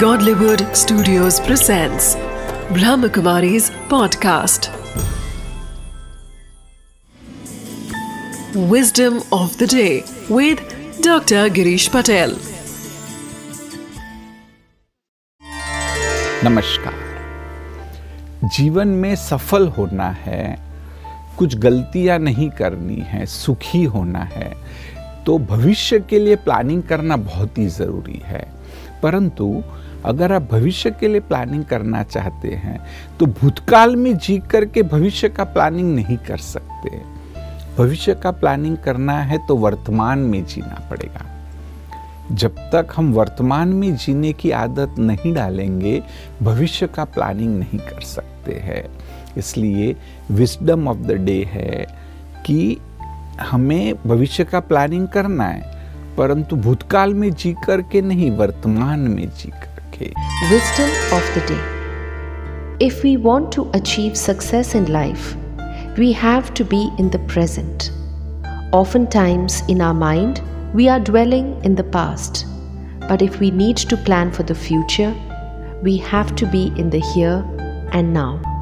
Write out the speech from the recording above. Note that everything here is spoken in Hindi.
Godlywood Studios presents Brahmakumari's podcast. Wisdom of the day with Dr. Girish Patel. नमस्कार जीवन में सफल होना है कुछ गलतियाँ नहीं करनी है सुखी होना है तो भविष्य के लिए प्लानिंग करना बहुत ही ज़रूरी है परंतु अगर आप भविष्य के लिए प्लानिंग करना चाहते हैं तो भूतकाल में जी करके भविष्य का प्लानिंग नहीं कर सकते। भविष्य का प्लानिंग करना है तो वर्तमान में जीना पड़ेगा। जब तक हम वर्तमान में जीने की आदत नहीं डालेंगे, भविष्य का प्लानिंग नहीं कर सकते हैं। इसलिए विस्डम ऑफ़ द डे है कि हमें भविष्य का प्लानिंग करना है, परंतु भूतकाल में जी करके नहीं, वर्तमान में जी Wisdom of the day. If we want to achieve success in life, we have to be in the present. Oftentimes, in our mind, we are dwelling in the past. But if we need to plan for the future, we have to be in the here and now.